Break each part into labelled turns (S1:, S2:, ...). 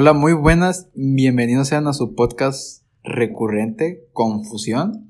S1: Hola, muy buenas. Bienvenidos sean a su podcast recurrente, Confusión.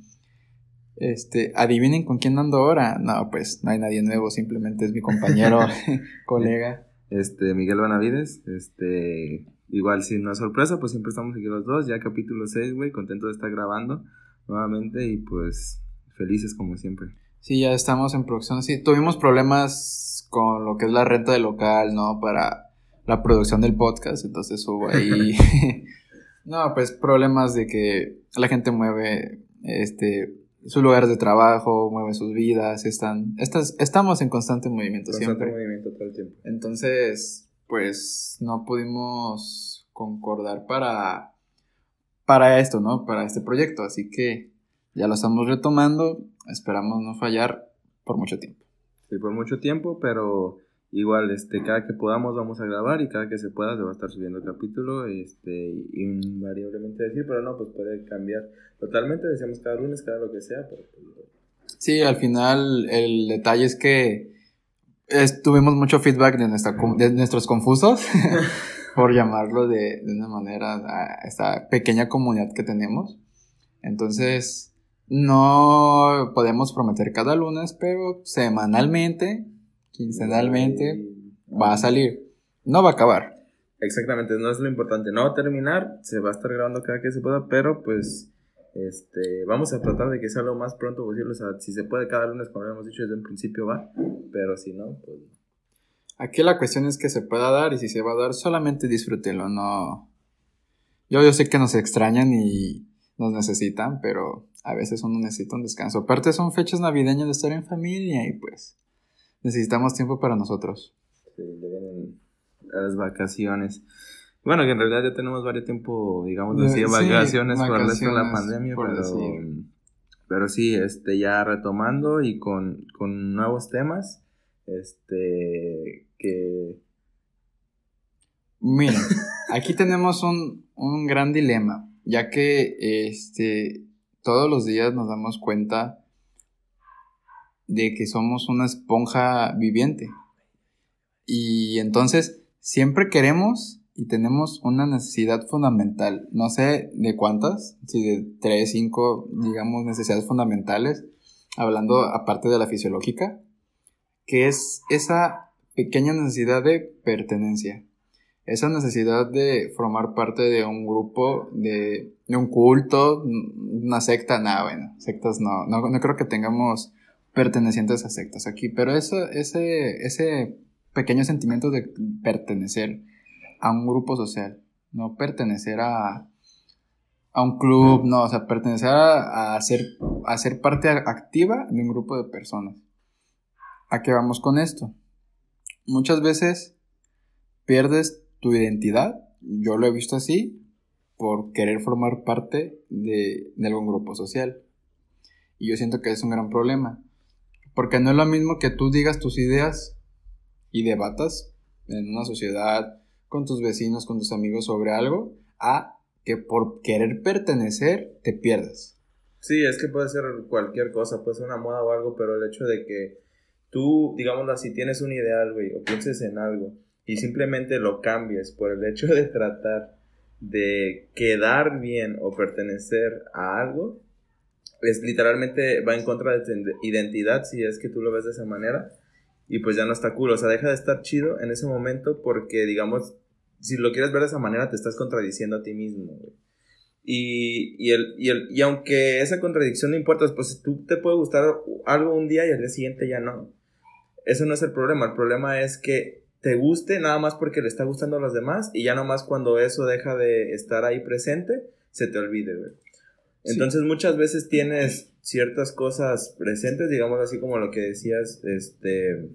S1: Este, adivinen con quién ando ahora. No, pues no hay nadie nuevo, simplemente es mi compañero, colega.
S2: Este, Miguel Benavides. Este, igual si no es sorpresa, pues siempre estamos aquí los dos. Ya capítulo 6, güey, contento de estar grabando nuevamente y pues felices como siempre.
S1: Sí, ya estamos en producción. Sí, tuvimos problemas con lo que es la renta del local, ¿no? Para la producción del podcast, entonces hubo ahí... no, pues problemas de que la gente mueve, este, sus lugares de trabajo, mueve sus vidas, están, estas, estamos en constante movimiento
S2: constante movimiento todo el tiempo.
S1: Entonces, pues no pudimos concordar para, para esto, ¿no? Para este proyecto, así que ya lo estamos retomando, esperamos no fallar por mucho tiempo.
S2: Sí, por mucho tiempo, pero Igual, este, cada que podamos vamos a grabar y cada que se pueda se va a estar subiendo el capítulo, este, invariablemente decir, pero no, pues puede cambiar totalmente, decíamos cada lunes, cada lo que sea, pero... Pues,
S1: sí, al final el detalle es que tuvimos mucho feedback de, nuestra, de nuestros confusos, por llamarlo de, de una manera, a esta pequeña comunidad que tenemos. Entonces, no podemos prometer cada lunes, pero semanalmente quincenalmente, va a salir. No va a acabar.
S2: Exactamente, no es lo importante. No va a terminar, se va a estar grabando cada que se pueda, pero pues este, vamos a tratar de que sea lo más pronto posible. O sea, si se puede cada lunes, como hemos dicho desde un principio, va. Pero si no, pues.
S1: Aquí la cuestión es que se pueda dar y si se va a dar, solamente disfrútelo, no. Yo, yo sé que nos extrañan y nos necesitan, pero a veces uno necesita un descanso. Aparte son fechas navideñas de estar en familia y pues necesitamos tiempo para nosotros.
S2: Sí, vienen las vacaciones. Bueno, que en realidad ya tenemos varios tiempo, digamos así, vacaciones, por el resto de la pandemia, pero, pero sí, este, ya retomando y con, con nuevos temas, este, que...
S1: Mira, aquí tenemos un, un gran dilema, ya que, este, todos los días nos damos cuenta de que somos una esponja viviente. Y entonces siempre queremos y tenemos una necesidad fundamental. No sé de cuántas, si de tres, cinco, digamos, necesidades fundamentales, hablando aparte de la fisiológica, que es esa pequeña necesidad de pertenencia. Esa necesidad de formar parte de un grupo, de, un culto, una secta, nada, bueno, sectas no, no, no creo que tengamos pertenecientes a sectas aquí, pero eso, ese, ese pequeño sentimiento de pertenecer a un grupo social, no pertenecer a, a un club, no, o sea, pertenecer a, a, ser, a ser parte activa de un grupo de personas. ¿A qué vamos con esto? Muchas veces pierdes tu identidad, yo lo he visto así, por querer formar parte de, de algún grupo social. Y yo siento que es un gran problema. Porque no es lo mismo que tú digas tus ideas y debatas en una sociedad con tus vecinos, con tus amigos sobre algo, a que por querer pertenecer te pierdas.
S2: Sí, es que puede ser cualquier cosa, puede ser una moda o algo, pero el hecho de que tú, digámoslo así, tienes un ideal, güey, o pienses en algo y simplemente lo cambies por el hecho de tratar de quedar bien o pertenecer a algo, es literalmente va en contra de tu identidad si es que tú lo ves de esa manera y pues ya no está cool, o sea, deja de estar chido en ese momento porque digamos, si lo quieres ver de esa manera te estás contradiciendo a ti mismo, Y, y, el, y, el, y aunque esa contradicción no importa, pues tú te puede gustar algo un día y al día siguiente ya no. Eso no es el problema, el problema es que te guste nada más porque le está gustando a los demás y ya nomás cuando eso deja de estar ahí presente, se te olvide, güey. Entonces muchas veces tienes ciertas cosas presentes, digamos así como lo que decías, este,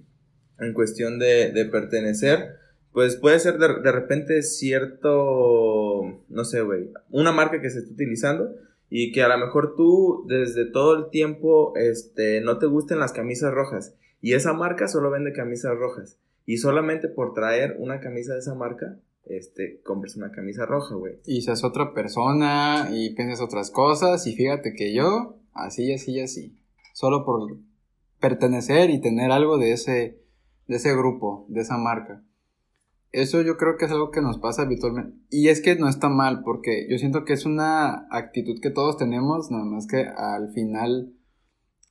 S2: en cuestión de, de pertenecer, pues puede ser de, de, repente cierto, no sé, güey, una marca que se está utilizando y que a lo mejor tú desde todo el tiempo, este, no te gusten las camisas rojas y esa marca solo vende camisas rojas y solamente por traer una camisa de esa marca este, compres una camisa roja, güey.
S1: Y seas otra persona y piensas otras cosas y fíjate que yo, así, así, así. Solo por pertenecer y tener algo de ese, de ese grupo, de esa marca. eso yo creo que es algo que nos pasa habitualmente. Y es que no está mal, porque yo siento que es una actitud que todos tenemos, nada más que al final,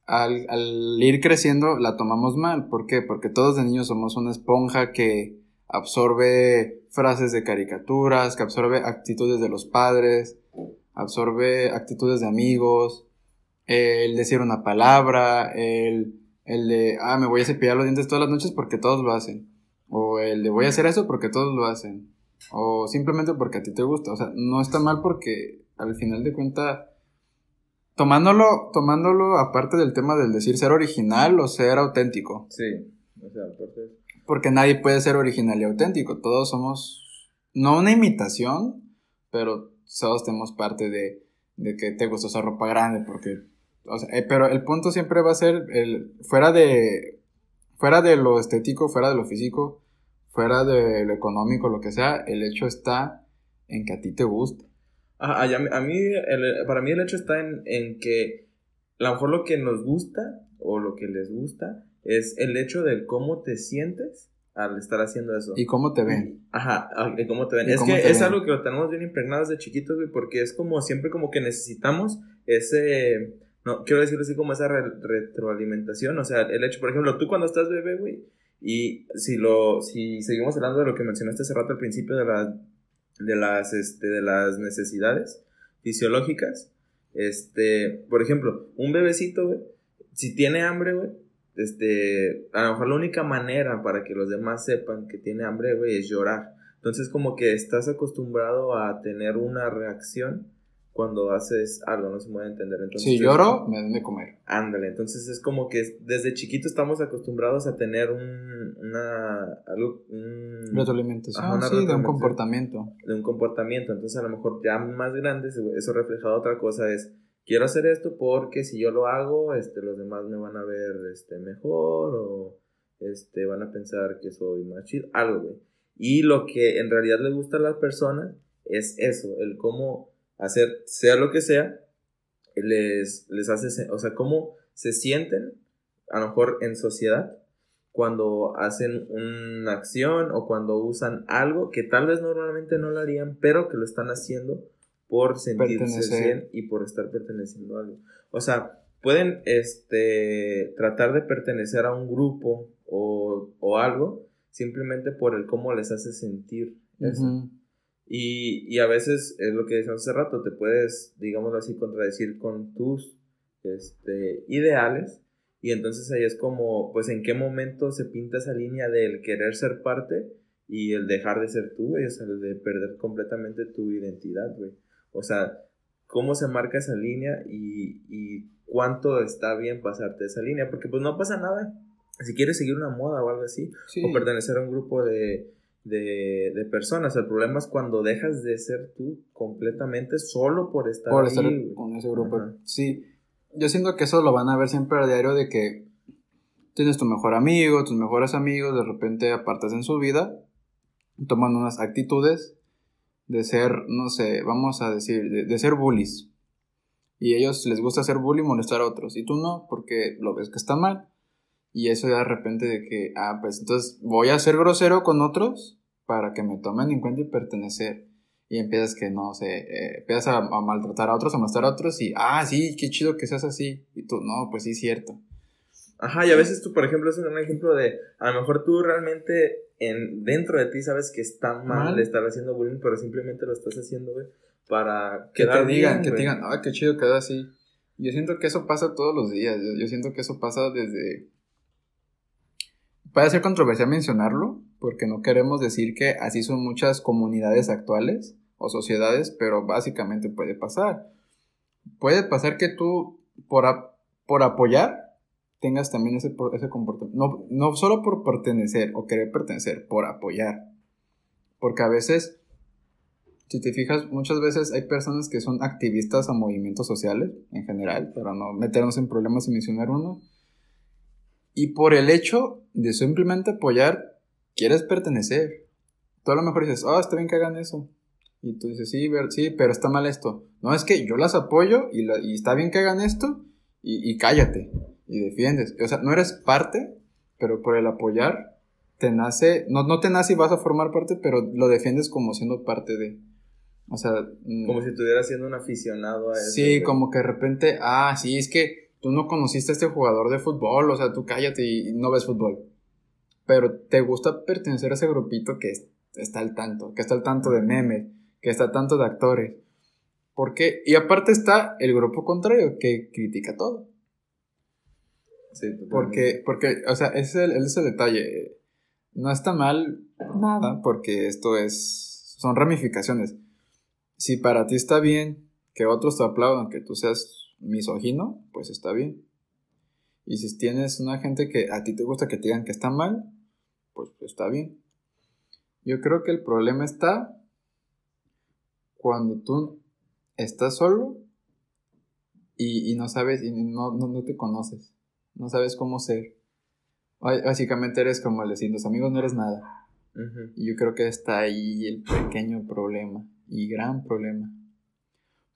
S1: al, al ir creciendo, la tomamos mal. ¿Por qué? Porque todos de niños somos una esponja que absorbe frases de caricaturas, que absorbe actitudes de los padres, absorbe actitudes de amigos, el decir una palabra, el, el de, ah, me voy a cepillar los dientes todas las noches porque todos lo hacen. O el de voy a hacer eso porque todos lo hacen. O simplemente porque a ti te gusta. O sea, no está mal porque al final de cuentas, tomándolo, tomándolo aparte del tema del decir ser original o ser auténtico.
S2: Sí, o sea, aparte
S1: porque nadie puede ser original y auténtico. Todos somos, no una imitación, pero todos tenemos parte de, de que te gusta usar ropa grande, porque, o sea, eh, pero el punto siempre va a ser, el, fuera de, fuera de lo estético, fuera de lo físico, fuera de lo económico, lo que sea, el hecho está en que a ti te gusta.
S2: a, mí, para mí el hecho está en, en que a lo mejor lo que nos gusta o lo que les gusta es el hecho del cómo te sientes al estar haciendo eso.
S1: Y cómo te ven.
S2: Ajá, y cómo te ven. Es que es algo que lo tenemos bien impregnados de chiquitos, güey, porque es como siempre como que necesitamos ese, no, quiero decirlo así como esa retroalimentación, o sea, el hecho, por ejemplo, tú cuando estás bebé, güey, y si lo, si seguimos hablando de lo que mencionaste hace rato al principio de, la, de las, este, de las necesidades fisiológicas, este, por ejemplo, un bebecito, güey, si tiene hambre, güey, este, a lo mejor la única manera para que los demás sepan que tiene hambre, güey, es llorar. Entonces como que estás acostumbrado a tener una reacción cuando haces algo, no se puede entender. Entonces,
S1: si lloro, me den de comer.
S2: Ándale, entonces es como que desde chiquito estamos acostumbrados a tener un, una, algo, un,
S1: retroalimentación, sí, de un comportamiento.
S2: De un comportamiento, entonces a lo mejor ya más grandes, eso reflejado otra cosa es, quiero hacer esto porque si yo lo hago, este, los demás me van a ver este, mejor o este, van a pensar que soy más chido, algo. Y lo que en realidad le gusta a las personas es eso, el cómo hacer, sea lo que sea, les, les hace, o sea, cómo se sienten, a lo mejor en sociedad, cuando hacen una acción o cuando usan algo que tal vez normalmente no lo harían, pero que lo están haciendo por sentirse bien y por estar perteneciendo a algo. O sea, pueden este, tratar de pertenecer a un grupo o, o algo simplemente por el cómo les hace sentir eso. y, y, a veces es lo que decíamos hace rato, te puedes, digámoslo así, contradecir con tus este, ideales. Y entonces ahí es como, pues en qué momento se pinta esa línea del querer ser parte y el dejar de ser tú, güey, o sea, el de perder completamente tu identidad, güey. O sea, cómo se marca esa línea y, cuánto está bien pasarte esa línea, porque pues no pasa nada. Si quieres seguir una moda o algo así, o pertenecer a un grupo de, de, personas, el problema es cuando dejas de ser tú completamente solo por estar, por estar
S1: con ese grupo. Sí, yo siento que eso lo van a ver siempre a diario de que tienes tu mejor amigo, tus mejores amigos, de repente apartas en su vida, toman unas actitudes de ser, no sé, vamos a decir, de, ser bullies. Y a ellos les gusta hacer bully y molestar a otros. Y tú no, porque lo ves que está mal. Y eso de repente de que, ah, pues entonces voy a ser grosero con otros para que me tomen en cuenta y pertenecer. Y empiezas que, no sé, eh, empiezas a, a, maltratar a otros, a molestar a otros y, ah, sí, qué chido que seas así. Y tú, no, pues sí, cierto.
S2: Ajá, y a veces tú, por ejemplo, es un ejemplo de, a lo mejor tú realmente en, dentro de ti sabes que está mal, estar haciendo bullying, pero simplemente lo estás haciendo, güey, para
S1: que te digan, que te digan, ah, qué chido queda así. Yo siento que eso pasa todos los días, yo, siento que eso pasa desde... Puede ser controversial mencionarlo, porque no queremos decir que así son muchas comunidades actuales o sociedades, pero básicamente puede pasar. Puede pasar que tú, por, por apoyar, tengas también ese, ese comportamiento. No, no solo por pertenecer o querer pertenecer, por apoyar. Porque a veces, si te fijas, muchas veces hay personas que son activistas a movimientos sociales en general, para no meternos en problemas y mencionar uno. Y por el hecho de simplemente apoyar, quieres pertenecer. Tú a lo mejor dices, oh, está bien que hagan eso. Y tú dices, sí, sí, pero está mal esto. No, es que yo las apoyo y, y está bien que hagan esto y cállate y defiendes. O sea, no eres parte, pero por el apoyar te nace, no, no te nace y vas a formar parte, pero lo defiendes como siendo parte de. O sea. mm,
S2: Como si estuvieras siendo un aficionado a eso.
S1: Sí, como que de repente, ah, sí, es que tú no conociste a este jugador de fútbol, o sea, tú cállate y no ves fútbol. Pero te gusta pertenecer a ese grupito que es- está al tanto, que está al tanto de memes, que está al tanto de actores. ¿Por qué? Y aparte está el grupo contrario, que critica todo.
S2: Sí.
S1: Porque, porque, o sea, ese es el, ese es el detalle. No está mal nada, porque esto es. Son ramificaciones. Si para ti está bien que otros te aplaudan, que tú seas misógino, pues está bien. Y si tienes una gente que a ti te gusta que te digan que está mal, pues está bien. Yo creo que el problema está cuando tú estás solo y, y no sabes, y no, no, no te conoces. No sabes cómo ser. Básicamente eres como el decir, los amigos no eres nada. Y yo creo que está ahí el pequeño problema y gran problema.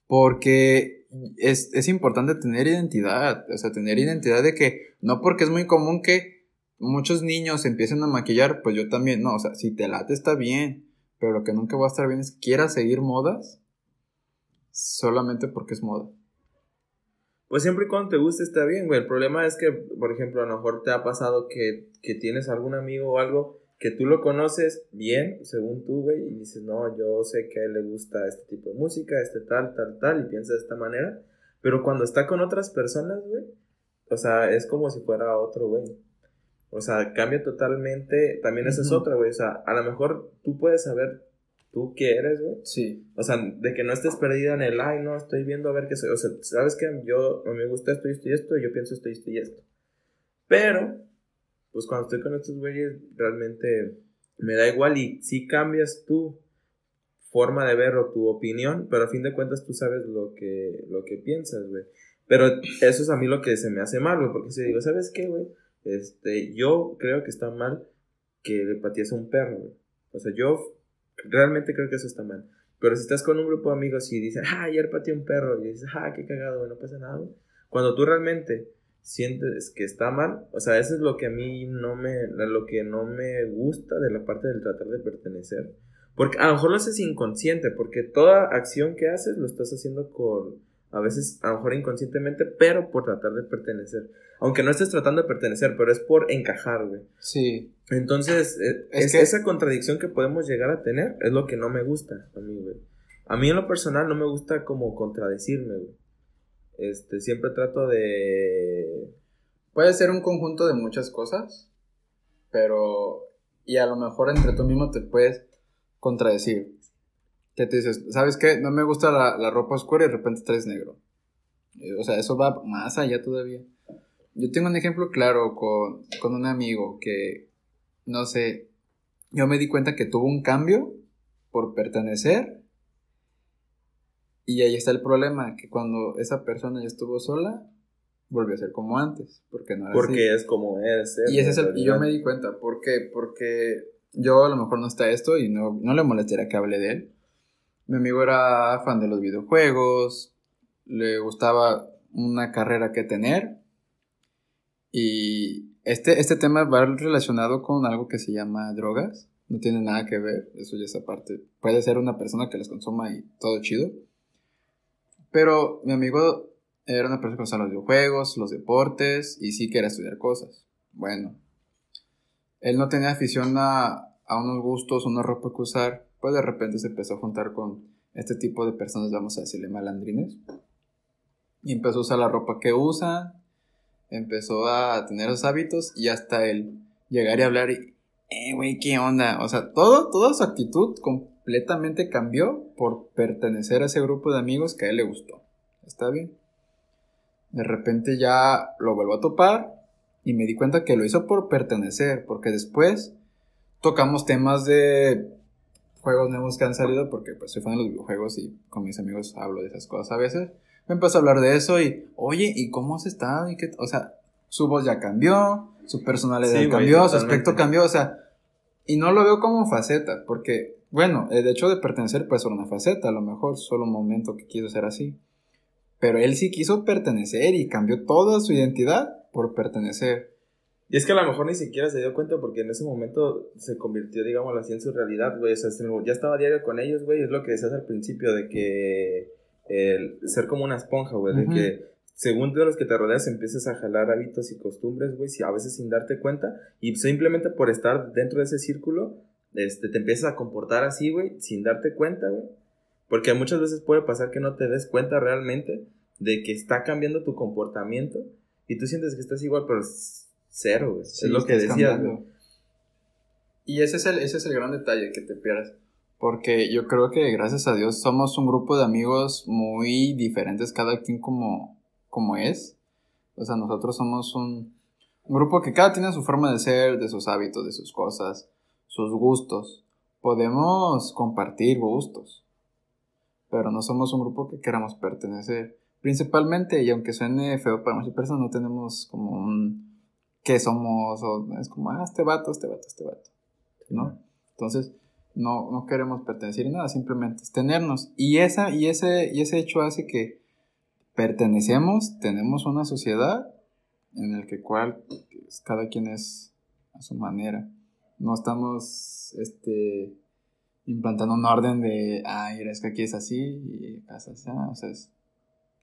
S1: Porque es, es importante tener identidad, o sea, tener identidad de que no porque es muy común que muchos niños se empiecen a maquillar, pues yo también, no, o sea, si te late está bien, pero lo que nunca va a estar bien es que quieras seguir modas solamente porque es moda.
S2: Pues siempre y cuando te guste está bien, güey. El problema es que, por ejemplo, a lo mejor te ha pasado que, que tienes algún amigo o algo que tú lo conoces bien, según tú, güey, y dices, no, yo sé que a él le gusta este tipo de música, este tal, tal, tal, y piensa de esta manera. Pero cuando está con otras personas, güey, o sea, es como si fuera otro, güey. O sea, cambia totalmente. También esa es otra, güey. O sea, a lo mejor tú puedes saber tú qué eres, güey.
S1: Sí.
S2: O sea, de que no estés perdida en el, ay, no, estoy viendo a ver qué soy. O sea, sabes que yo, a mí me gusta esto y esto y esto, y yo pienso esto y esto y esto. Pero, pues cuando estoy con estos güeyes, realmente me da igual y si cambias tu forma de ver o tu opinión, pero a fin de cuentas tú sabes lo que, lo que piensas, güey. Pero eso es a mí lo que se me hace mal, güey, porque si digo, ¿sabes qué, güey? Este, yo creo que está mal que le patees a un perro, güey. O sea, yo realmente creo que eso está mal. Pero si estás con un grupo de amigos y dicen, ah, ayer pateé un perro, y dices, ah, qué cagado, no pasa nada. Cuando tú realmente sientes que está mal, o sea, eso es lo que a mí no me, lo que no me gusta de la parte del tratar de pertenecer. Porque a lo mejor lo haces inconsciente, porque toda acción que haces lo estás haciendo con, a veces, a lo mejor inconscientemente, pero por tratar de pertenecer. Aunque no estés tratando de pertenecer, pero es por encajar, güey.
S1: Sí.
S2: Entonces, eh,
S1: Es
S2: es
S1: que-
S2: esa contradicción que podemos llegar a tener es lo que no me gusta a mí, güey. A mí en lo personal no me gusta como contradecirme, güey. Este, siempre trato de...
S1: Puede ser un conjunto de muchas cosas, pero. Y a lo mejor entre tú mismo te puedes contradecir. Que te dices, ¿sabes qué? No me gusta la, la ropa oscura y de repente traes negro. Eh, O sea, eso va más allá todavía. Yo tengo un ejemplo claro con, con un amigo que, no sé, yo me di cuenta que tuvo un cambio por pertenecer. Y ahí está el problema, que cuando esa persona ya estuvo sola, volvió a ser como antes, porque no era así.
S2: Porque es como es.
S1: Y ese es el, y yo me di cuenta, ¿por qué? Porque yo a lo mejor no está esto y no, no le molestaría que hable de él. Mi amigo era fan de los videojuegos, le gustaba una carrera que tener y este, este tema va relacionado con algo que se llama drogas, no tiene nada que ver, eso ya es aparte. Puede ser una persona que las consuma y todo chido. Pero mi amigo era una persona que gustaba los videojuegos, los deportes y sí quería estudiar cosas. Bueno, él no tenía afición a, a unos gustos, una ropa que usar, pues de repente se empezó a juntar con este tipo de personas, vamos a decirle malandrines, y empezó a usar la ropa que usa, empezó a tener esos hábitos y hasta él llegar y hablar y, eh, güey, ¿qué onda? O sea, todo, toda su actitud completamente cambió por pertenecer a ese grupo de amigos que a él le gustó. ¿Está bien? De repente ya lo vuelvo a topar y me di cuenta que lo hizo por pertenecer, porque después tocamos temas de juegos nuevos que han salido, porque pues soy fan de los videojuegos y con mis amigos hablo de esas cosas a veces. Me empezó a hablar de eso y, oye, ¿y cómo has estado? ¿Y qué? O sea, su voz ya cambió, su personalidad
S2: Sí,
S1: cambió, su
S2: totalmente.
S1: aspecto cambió, o sea, y no lo veo como faceta, porque, bueno, el hecho de pertenecer puede ser una faceta, a lo mejor solo un momento que quiso ser así. Pero él sí quiso pertenecer y cambió toda su identidad por pertenecer.
S2: Y es que a lo mejor ni siquiera se dio cuenta porque en ese momento se convirtió, digamos así, en su realidad, güey. O sea, ya estaba diario con ellos, güey. Es lo que decías al principio de que el ser como una esponja, güey. De que según de los que te rodeas empiezas a jalar hábitos y costumbres, güey. A veces sin darte cuenta. Y simplemente por estar dentro de ese círculo, este, te empiezas a comportar así, güey, sin darte cuenta, güey. Porque muchas veces puede pasar que no te des cuenta realmente de que está cambiando tu comportamiento y tú sientes que estás igual, pero cero, es lo que decías,
S1: Y ese es, el, ese es el gran detalle que te pierdas. Porque yo creo que gracias a Dios somos un grupo de amigos muy diferentes, cada quien como, como es. O sea, nosotros somos un, un grupo que cada tiene su forma de ser, de sus hábitos, de sus cosas, sus gustos. Podemos compartir gustos, pero no somos un grupo que queramos pertenecer. Principalmente, y aunque suene feo para muchas personas, no tenemos como un que somos, o es como, ah, este vato, este vato, este vato, ¿no? Entonces, no, no queremos pertenecer a nada, simplemente es tenernos. Y, esa, y, ese, y ese hecho hace que pertenecemos, tenemos una sociedad en el que cual pues, cada quien es a su manera. No estamos este, implantando un orden de, ah, es que aquí es así y casa así, o sea,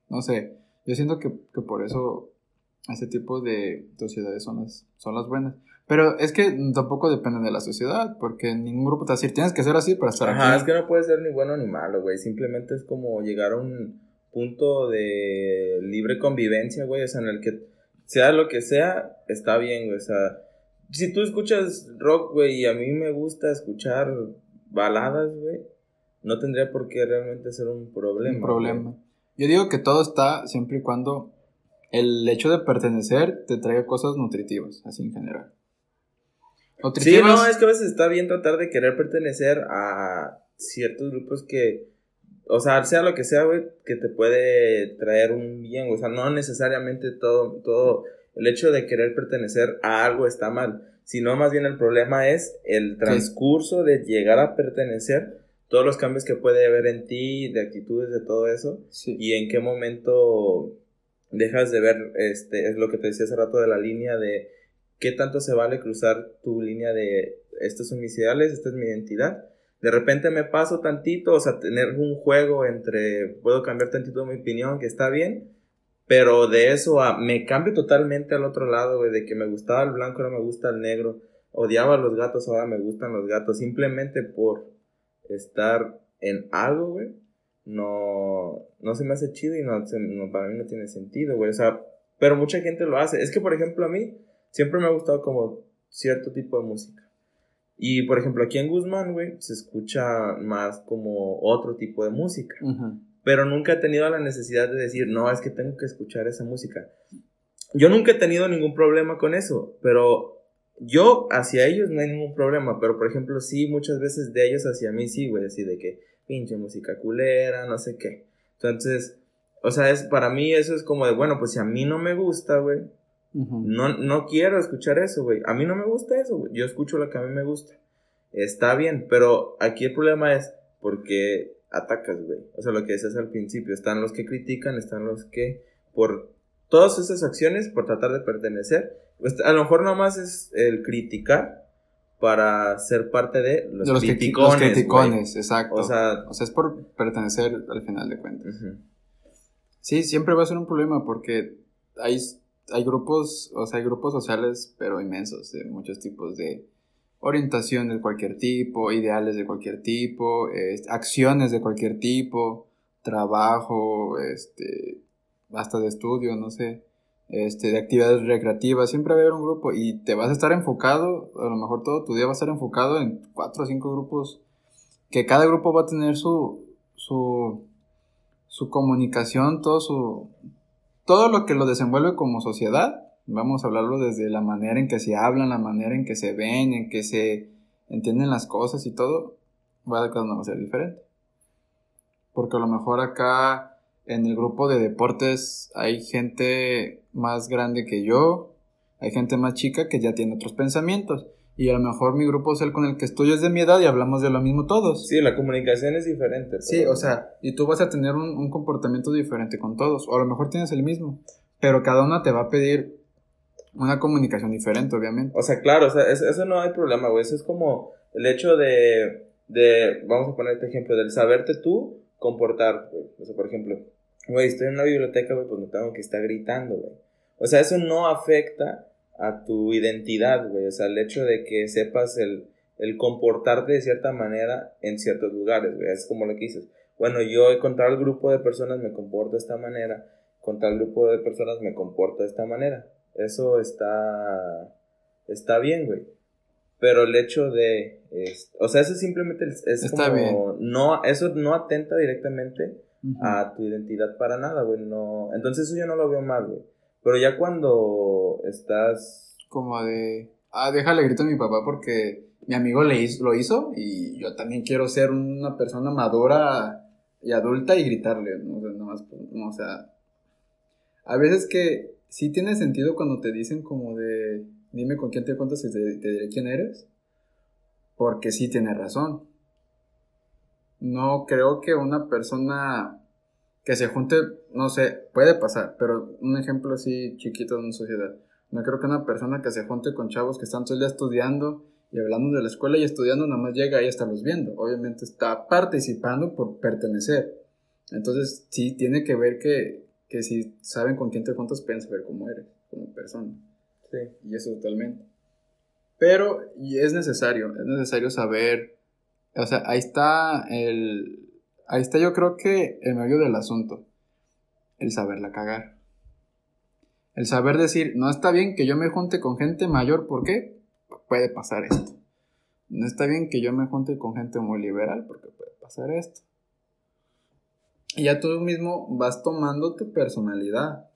S1: no sé, yo siento que, que por eso ese tipo de sociedades son las, son las buenas. Pero es que tampoco depende de la sociedad, porque ningún grupo te va a decir, tienes que ser así para estar
S2: Ajá, es que no puede ser ni bueno ni malo, güey. Simplemente es como llegar a un punto de libre convivencia, güey. O sea, en el que sea lo que sea, está bien, güey. O sea, si tú escuchas rock, güey, y a mí me gusta escuchar baladas, güey, no tendría por qué realmente ser un problema.
S1: Un problema. Yo digo que todo está siempre y cuando el hecho de pertenecer te traiga cosas nutritivas, así en general.
S2: Sí, no, es que a veces está bien tratar de querer pertenecer a ciertos grupos que, o sea, sea lo que sea, güey, que te puede traer un bien, o sea, no necesariamente todo, todo, el hecho de querer pertenecer a algo está mal, sino más bien el problema es el transcurso de llegar a pertenecer, todos los cambios que puede haber en ti, de actitudes, de todo eso, y en qué momento dejas de ver, este, es lo que te decía hace rato de la línea de qué tanto se vale cruzar tu línea de estos son mis ideales, esta es mi identidad. De repente me paso tantito, o sea, tener un juego entre, puedo cambiar tantito mi opinión, que está bien, pero de eso a, me cambio totalmente al otro lado, de que me gustaba el blanco, ahora me gusta el negro, odiaba a los gatos, ahora me gustan los gatos, simplemente por estar en algo, güey no, no se me hace chido y no, para mí no tiene sentido, güey. O sea, pero mucha gente lo hace. Es que, por ejemplo, a mí siempre me ha gustado como cierto tipo de música. Y, por ejemplo, aquí en Guzmán, güey, se escucha más como otro tipo de música. Pero nunca he tenido la necesidad de decir, no, es que tengo que escuchar esa música. Yo nunca he tenido ningún problema con eso, pero yo hacia ellos no hay ningún problema. Pero, por ejemplo, sí, muchas veces de ellos hacia mí sí, güey, así de que pinche música culera, no sé qué. Entonces, o sea, es, para mí eso es como de, bueno, pues si a mí no me gusta, güey, no, no quiero escuchar eso, güey. A mí no me gusta eso, güey. Yo escucho lo que a mí me gusta. Está bien, pero aquí el problema es porque atacas, güey. O sea, lo que decías al principio, están los que critican, están los que por todas esas acciones, por tratar de pertenecer, pues a lo mejor nomás es el criticar, para ser parte de los, de los criticones. Los criticones,
S1: exacto. O sea, o sea, es por pertenecer al final de cuentas. Sí, siempre va a ser un problema porque hay, hay grupos, o sea, hay grupos sociales, pero inmensos, de muchos tipos de orientación de cualquier tipo, ideales de cualquier tipo, acciones de cualquier tipo, trabajo, este, hasta de estudio, no sé este, de actividades recreativas, siempre va a haber un grupo y te vas a estar enfocado, a lo mejor todo tu día va a estar enfocado en cuatro o cinco grupos, que cada grupo va a tener su, su, su comunicación, todo su, todo lo que lo desenvuelve como sociedad, vamos a hablarlo desde la manera en que se hablan, la manera en que se ven, en que se entienden las cosas y todo, va a cada uno va a ser diferente. Porque a lo mejor acá en el grupo de deportes hay gente más grande que yo, hay gente más chica que ya tiene otros pensamientos. Y a lo mejor mi grupo es el con el que estoy es de mi edad y hablamos de lo mismo todos.
S2: Sí, la comunicación es diferente.
S1: Sí, o sea, y tú vas a tener un, un, comportamiento diferente con todos. O a lo mejor tienes el mismo. Pero cada uno te va a pedir Una comunicación diferente, obviamente.
S2: O sea, claro, o sea, eso, no hay problema, güey. Eso es como el hecho de, de, vamos a poner este ejemplo, del saberte tú comportar, güey. O sea, por ejemplo, güey, estoy en una biblioteca, güey, pues no tengo que estar gritando, güey. O sea, eso no afecta a tu identidad, güey. O sea, el hecho de que sepas el, el comportarte de cierta manera en ciertos lugares, güey. Es como lo que dices. Bueno, yo con tal grupo de personas me comporto de esta manera, con tal grupo de personas me comporto de esta manera. Eso está, está bien, güey. Pero el hecho de, o sea, eso simplemente es como, no, eso no atenta directamente a tu identidad para nada, güey. No, entonces eso yo no lo veo mal, güey. Pero ya cuando estás...
S1: Como de, ah, déjale grito a mi papá porque mi amigo le hizo, lo hizo y yo también quiero ser una persona madura y adulta y gritarle, ¿no? O sea, nomás, no, o sea, a veces que sí tiene sentido cuando te dicen como de, dime con quién te cuentas y te, diré quién eres, porque sí tiene razón. No creo que una persona que se junte, no sé, puede pasar, pero un ejemplo así chiquito de una sociedad. No creo que una persona que se junte con chavos que están todo el día estudiando y hablando de la escuela y estudiando, nada más llega ahí a los viendo. Obviamente está participando por pertenecer. Entonces, sí tiene que ver que, que si saben con quién te juntas, pueden saber cómo eres como persona. Sí. Y eso totalmente. Pero y es necesario, es necesario saber, o sea, ahí está el, ahí está yo creo que el medio del asunto, el saberla cagar. El saber decir, no está bien que yo me junte con gente mayor, ¿por qué? Puede pasar esto. No está bien que yo me junte con gente muy liberal, porque puede pasar esto. Y ya tú mismo vas tomando tu personalidad.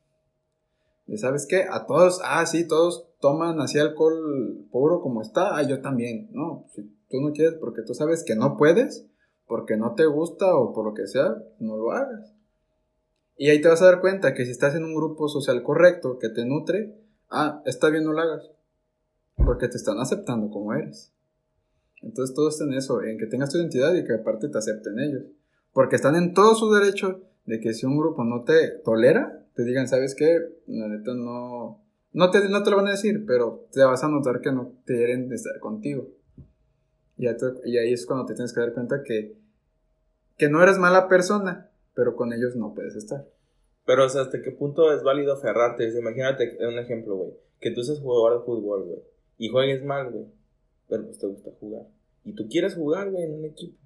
S1: Y sabes qué, a todos, ah, sí, todos toman así alcohol puro como está, ah, yo también, no, tú no quieres porque tú sabes que no puedes, porque no te gusta o por lo que sea, no lo hagas. Y ahí te vas a dar cuenta que si estás en un grupo social correcto que te nutre, ah, está bien, no lo hagas, porque te están aceptando como eres. Entonces todo está en eso, en que tengas tu identidad y que aparte te acepten ellos. Porque están en todo su derecho de que si un grupo no te tolera, te digan, ¿sabes qué? La neta no... No te, no te lo van a decir, pero te vas a notar que no quieren estar contigo. Y, ahí es cuando te tienes que dar cuenta que, que no eres mala persona, pero con ellos no puedes estar.
S2: Pero, o sea, ¿hasta qué punto es válido aferrarte? Imagínate un ejemplo, güey. Que tú seas jugador de fútbol, güey. Y juegues mal, güey. Pero pues te gusta jugar. Y tú quieres jugar, güey, en un equipo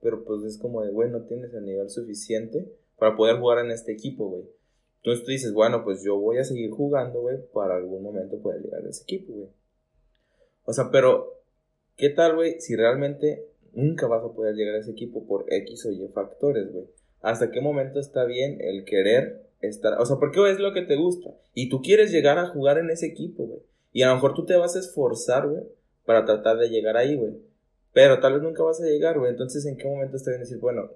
S2: pero pues es como de, güey, no tienes el nivel suficiente para poder jugar en este equipo, güey. Entonces tú dices, bueno, pues yo voy a seguir jugando, güey, para algún momento poder llegar a ese equipo, güey. O sea, pero, ¿qué tal, güey, si realmente nunca vas a poder llegar a ese equipo por X o Y factores, güey? ¿Hasta qué momento está bien el querer estar? O sea, ¿por qué es lo que te gusta? Y tú quieres llegar a jugar en ese equipo, güey. Y a lo mejor tú te vas a esforzar, güey, para tratar de llegar ahí, güey. Pero tal vez nunca vas a llegar, güey. Entonces, ¿en qué momento está bien decir, bueno,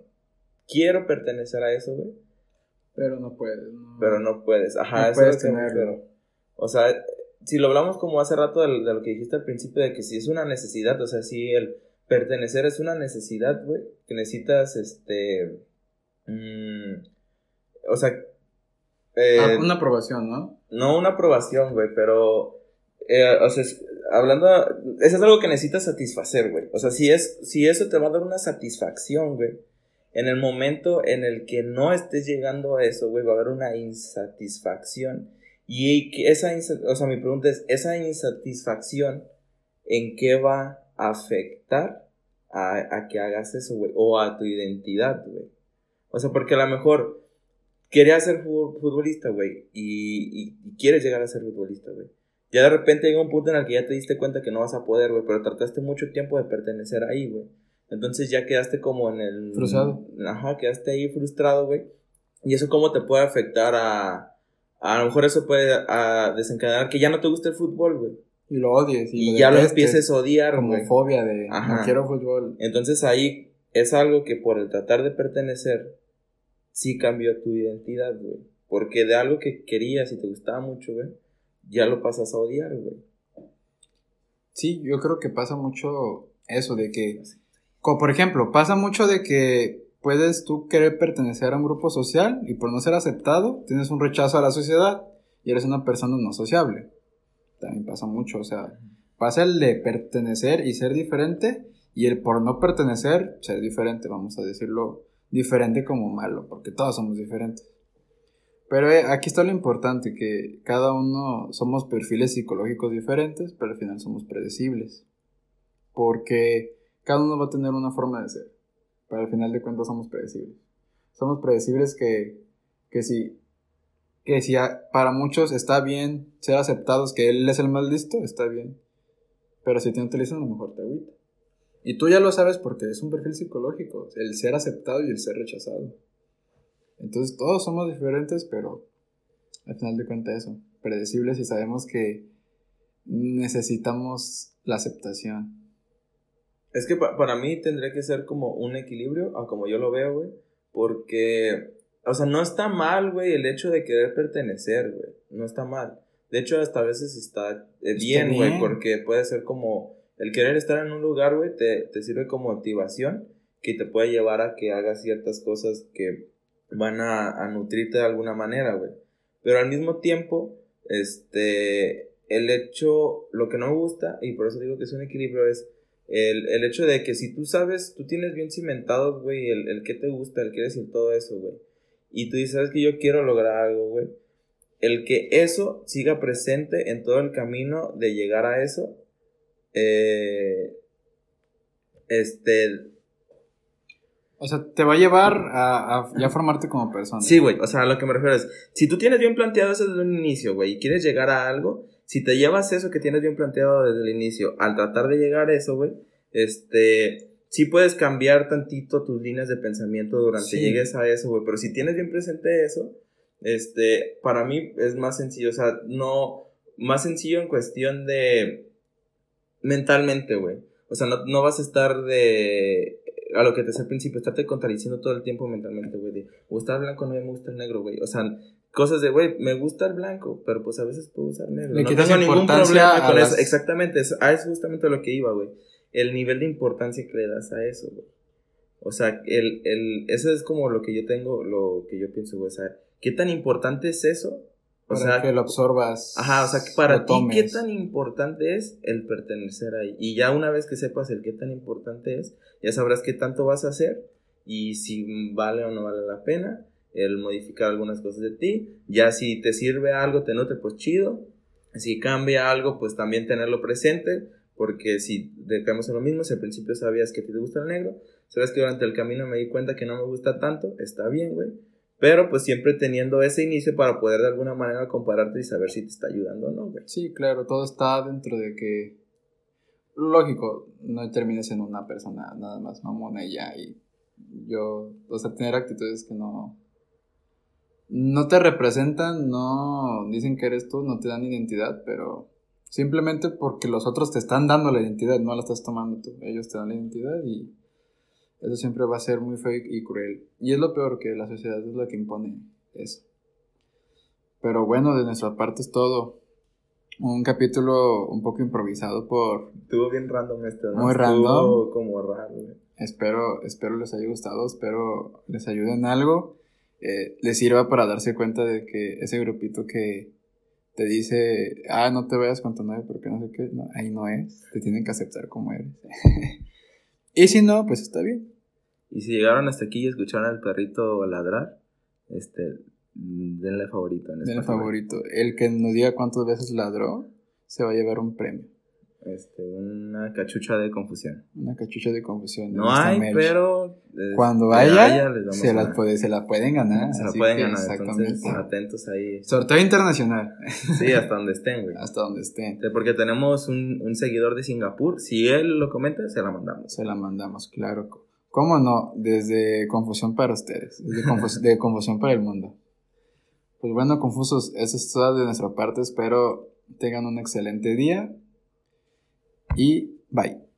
S2: quiero pertenecer a eso, güey?
S1: Pero no puedes.
S2: Pero no puedes. Ajá, eso es tenerlo. O sea, si lo hablamos como hace rato de, lo que dijiste al principio, de que si es una necesidad, o sea, si el pertenecer es una necesidad, güey, que necesitas, este. Mmm, o sea.
S1: Eh, ah, una aprobación, ¿no?
S2: No una aprobación, güey, pero. Eh, o sea, hablando, eso es algo que necesitas satisfacer, güey. O sea, si, es, si eso te va a dar una satisfacción, güey, en el momento en el que no estés llegando a eso, güey, va a haber una insatisfacción. Y esa, o sea, mi pregunta es, ¿esa insatisfacción en qué va a afectar a, que hagas eso, güey? O a tu identidad, güey. O sea, porque a lo mejor querías ser futbolista, güey, y, y quieres llegar a ser futbolista, güey ya de repente llega un punto en el que ya te diste cuenta que no vas a poder, güey, pero trataste mucho tiempo de pertenecer ahí, güey. Entonces ya quedaste como en el...
S1: Frustrado.
S2: Ajá, quedaste ahí frustrado, güey. Y eso cómo te puede afectar a... A lo mejor eso puede a desencadenar que ya no te guste el fútbol, güey.
S1: Y lo odies.
S2: Y, ya lo empieces a odiar,
S1: Como fobia de Ajá. no quiero fútbol.
S2: Entonces ahí es algo que por el tratar de pertenecer, sí cambió tu identidad, güey. Porque de algo que querías y te gustaba mucho, güey, ya lo pasas a odiar, güey.
S1: Sí, yo creo que pasa mucho eso de que, como por ejemplo, pasa mucho de que puedes tú querer pertenecer a un grupo social y por no ser aceptado tienes un rechazo a la sociedad y eres una persona no sociable. también pasa mucho, o sea, pasa el de pertenecer y ser diferente y el por no pertenecer, ser diferente, vamos a decirlo diferente como malo, porque todos somos diferentes. Pero eh, aquí está lo importante, que cada uno somos perfiles psicológicos diferentes, pero al final somos predecibles. Porque cada uno va a tener una forma de ser, pero al final de cuentas somos predecibles. Somos predecibles que, que si, que si para muchos está bien ser aceptados, que él es el más listo, está bien. Pero si te utilizan, a lo mejor te agüita. Y tú ya lo sabes porque es un perfil psicológico, el ser aceptado y el ser rechazado. Entonces todos somos diferentes, pero al final de cuentas eso, predecibles y sabemos que necesitamos la aceptación.
S2: Es que para mí tendría que ser como un equilibrio, a como yo lo veo, güey, porque, o sea, no está mal, güey, el hecho de querer pertenecer, güey, no está mal. De hecho, hasta a veces está eh, bien, güey, porque puede ser como el querer estar en un lugar, güey, te, te sirve como motivación que te puede llevar a que hagas ciertas cosas que van a, nutrirte de alguna manera, güey. Pero al mismo tiempo, este, el hecho, lo que no me gusta, y por eso digo que es un equilibrio, es el, hecho de que si tú sabes, tú tienes bien cimentados, güey, el, el que te gusta, el que eres y todo eso, güey. Y tú dices, sabes que yo quiero lograr algo, güey. El que eso siga presente en todo el camino de llegar a eso, eh, este,
S1: o sea, te va a llevar a, ya formarte como persona.
S2: Sí, güey. O sea, a lo que me refiero es, si tú tienes bien planteado eso desde un inicio, güey, y quieres llegar a algo, si te llevas eso que tienes bien planteado desde el inicio, al tratar de llegar a eso, güey, este, sí puedes cambiar tantito tus líneas de pensamiento durante llegues a eso, güey. Pero si tienes bien presente eso, este, para mí es más sencillo. O sea, no, más sencillo en cuestión de mentalmente, güey. O sea, no, no vas a estar de a lo que te decía al principio, estarte contradiciendo todo el tiempo mentalmente, güey, de me gusta el blanco, no me gusta el negro, güey. O sea, cosas de, güey, me gusta el blanco, pero pues a veces puedo usar negro. no tengo ningún problema con eso. Exactamente, es, ah, es justamente lo que iba, güey. El nivel de importancia que le das a eso, güey. O sea, el, el, eso es como lo que yo tengo, lo que yo pienso, güey. O sea, ¿qué tan importante es eso
S1: o sea, que lo absorbas.
S2: Ajá, o sea, que para ti, ¿qué tan importante es el pertenecer ahí? Y ya una vez que sepas el qué tan importante es, ya sabrás qué tanto vas a hacer y si vale o no vale la pena el modificar algunas cosas de ti. Ya si te sirve algo, te note, pues chido. Si cambia algo, pues también tenerlo presente. Porque si dejamos en lo mismo, si al principio sabías que te gusta el negro, sabes que durante el camino me di cuenta que no me gusta tanto, está bien, güey pero pues siempre teniendo ese inicio para poder de alguna manera compararte y saber si te está ayudando o no, güey.
S1: Sí, claro, todo está dentro de que, lógico, no termines en una persona nada más mamona y ya, y yo, o sea, tener actitudes que no, no te representan, no dicen que eres tú, no te dan identidad, pero simplemente porque los otros te están dando la identidad, no la estás tomando tú, ellos te dan la identidad y eso siempre va a ser muy feo y cruel. Y es lo peor que la sociedad es la que impone eso. Pero bueno, de nuestra parte es todo. Un capítulo un poco improvisado por...
S2: Estuvo bien random este,
S1: ¿no? Muy random.
S2: como raro,
S1: Espero, espero les haya gustado, espero les ayude en algo. Eh, les sirva para darse cuenta de que ese grupito que te dice, ah, no te vayas con tu novia porque no sé qué, no, ahí no es, te tienen que aceptar como eres. y si no, pues está bien.
S2: Y si llegaron hasta aquí y escucharon al perrito ladrar, este, denle favorito.
S1: En denle favorito. El que nos diga cuántas veces ladró, se va a llevar un premio.
S2: Este, una cachucha de confusión.
S1: Una cachucha de confusión.
S2: No hay, pero
S1: eh, cuando vaya, se, la puede, se la pueden ganar.
S2: Se la pueden ganar, exactamente. atentos ahí.
S1: Sorteo internacional.
S2: Sí, hasta donde estén, güey.
S1: Hasta donde estén.
S2: Porque tenemos un, un seguidor de Singapur. Si él lo comenta, se la mandamos.
S1: Se la mandamos, claro. ¿Cómo no? Desde confusión para ustedes, de confusión para el mundo. Pues bueno, confusos, eso es todo de nuestra parte. Espero tengan un excelente día y bye.